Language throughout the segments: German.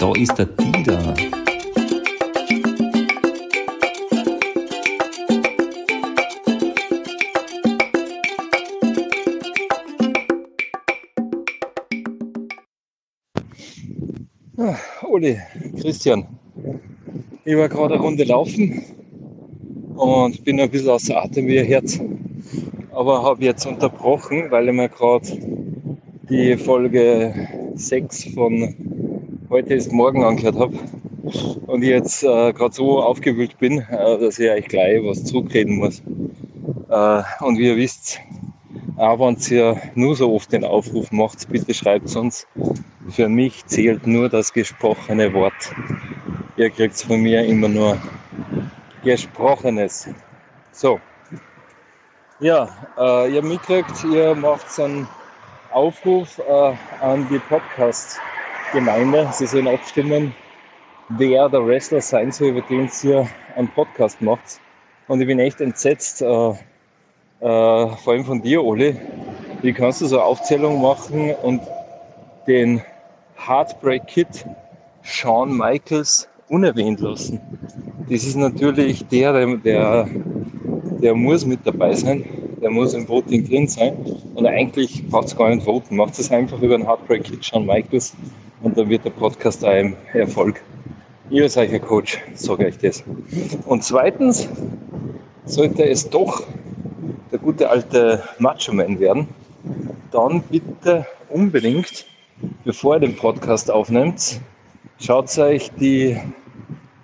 Da ist der Dieter. Ah, Uli, Christian, ich war gerade eine Runde laufen und bin ein bisschen außer Atem wie ein Herz. Aber habe jetzt unterbrochen, weil ich mir gerade die Folge 6 von heute ist morgen angehört habe und jetzt äh, gerade so aufgewühlt bin, äh, dass ich euch gleich was zurückreden muss. Äh, und wie ihr wisst, auch wenn ihr nur so oft den Aufruf macht, bitte schreibt uns. Für mich zählt nur das gesprochene Wort. Ihr kriegt von mir immer nur Gesprochenes. So. Ja, äh, ihr mitgekriegt, ihr macht einen Aufruf äh, an die Podcast-Gemeinde. Sie sollen abstimmen, wer der Wrestler sein soll, über den ihr einen Podcast macht. Und ich bin echt entsetzt, äh, äh, vor allem von dir, Oli. Wie kannst du so eine Aufzählung machen und den Heartbreak Kid Shawn Michaels unerwähnt lassen? Das ist natürlich der, der, der muss mit dabei sein, der muss im Voting drin sein. Und eigentlich braucht es gar nicht voten, macht es einfach über den Heartbreak Kid Shawn Michaels und dann wird der Podcast ein Erfolg. Ihr seid ein Coach, sage ich das. Und zweitens sollte es doch der gute alte Macho Man werden, dann bitte unbedingt, bevor ihr den Podcast aufnehmt, schaut euch die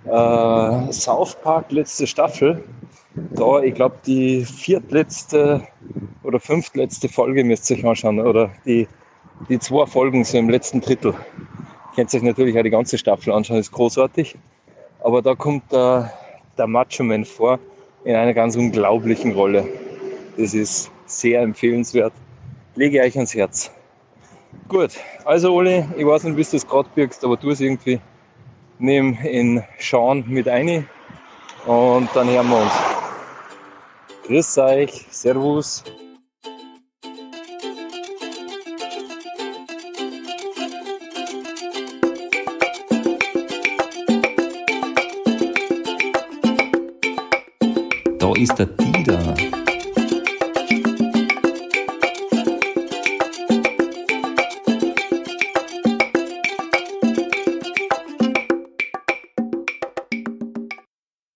äh, South Park letzte Staffel, da ich glaube die viertletzte oder fünftletzte Folge müsst ihr euch anschauen oder die, die zwei Folgen so im letzten Drittel. Könnt euch natürlich auch die ganze Staffel anschauen, ist großartig. Aber da kommt der, der Macho Man vor in einer ganz unglaublichen Rolle. Das ist sehr empfehlenswert. Lege euch ans Herz. Gut, also Oli, ich weiß nicht, wie du das gerade birgst, aber du es irgendwie. Nimm in Schauen mit ein und dann hören wir uns. Grüß euch, Servus. da ist der Dieter.